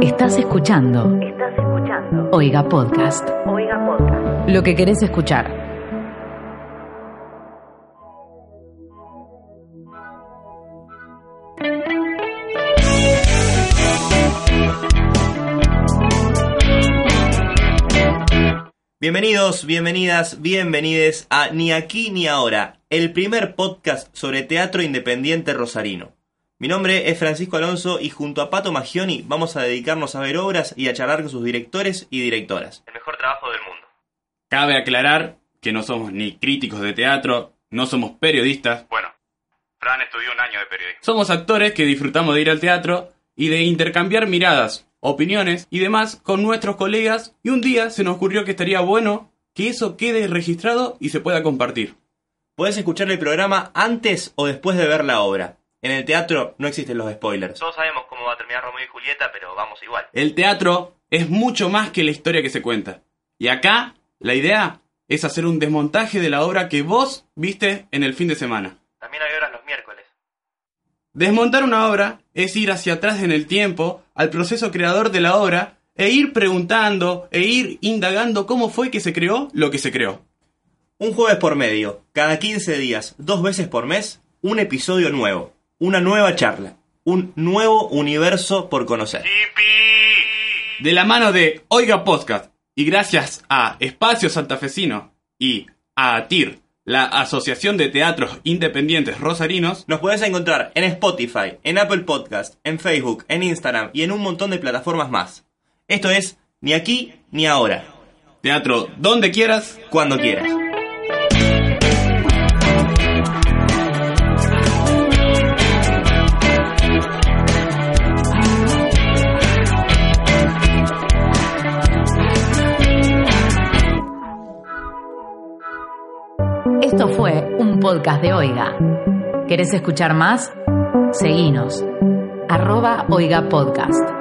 Estás escuchando Estás escuchando Oiga Podcast. Oiga Podcast. Lo que querés escuchar. Bienvenidos, bienvenidas, bienvenides a Ni aquí ni ahora, el primer podcast sobre teatro independiente rosarino. Mi nombre es Francisco Alonso y junto a Pato Magioni vamos a dedicarnos a ver obras y a charlar con sus directores y directoras. El mejor trabajo del mundo. Cabe aclarar que no somos ni críticos de teatro, no somos periodistas. Bueno, Fran estudió un año de periodismo. Somos actores que disfrutamos de ir al teatro y de intercambiar miradas, opiniones y demás con nuestros colegas y un día se nos ocurrió que estaría bueno que eso quede registrado y se pueda compartir. Puedes escuchar el programa antes o después de ver la obra. En el teatro no existen los spoilers. Todos sabemos cómo va a terminar Romeo y Julieta, pero vamos igual. El teatro es mucho más que la historia que se cuenta. Y acá la idea es hacer un desmontaje de la obra que vos viste en el fin de semana. También hay horas los miércoles. Desmontar una obra es ir hacia atrás en el tiempo, al proceso creador de la obra, e ir preguntando, e ir indagando cómo fue que se creó lo que se creó. Un jueves por medio, cada 15 días, dos veces por mes, un episodio nuevo, una nueva charla, un nuevo universo por conocer. De la mano de Oiga Podcast, y gracias a Espacio Santafesino y a ATIR, la Asociación de Teatros Independientes Rosarinos, Nos puedes encontrar en Spotify, en Apple Podcast, en Facebook, en Instagram y en un montón de plataformas más. Esto es Ni aquí ni ahora, teatro donde quieras, cuando quieras. Esto fue un podcast de Oiga. ¿Querés escuchar más? Seguinos. Arroba Oiga Podcast.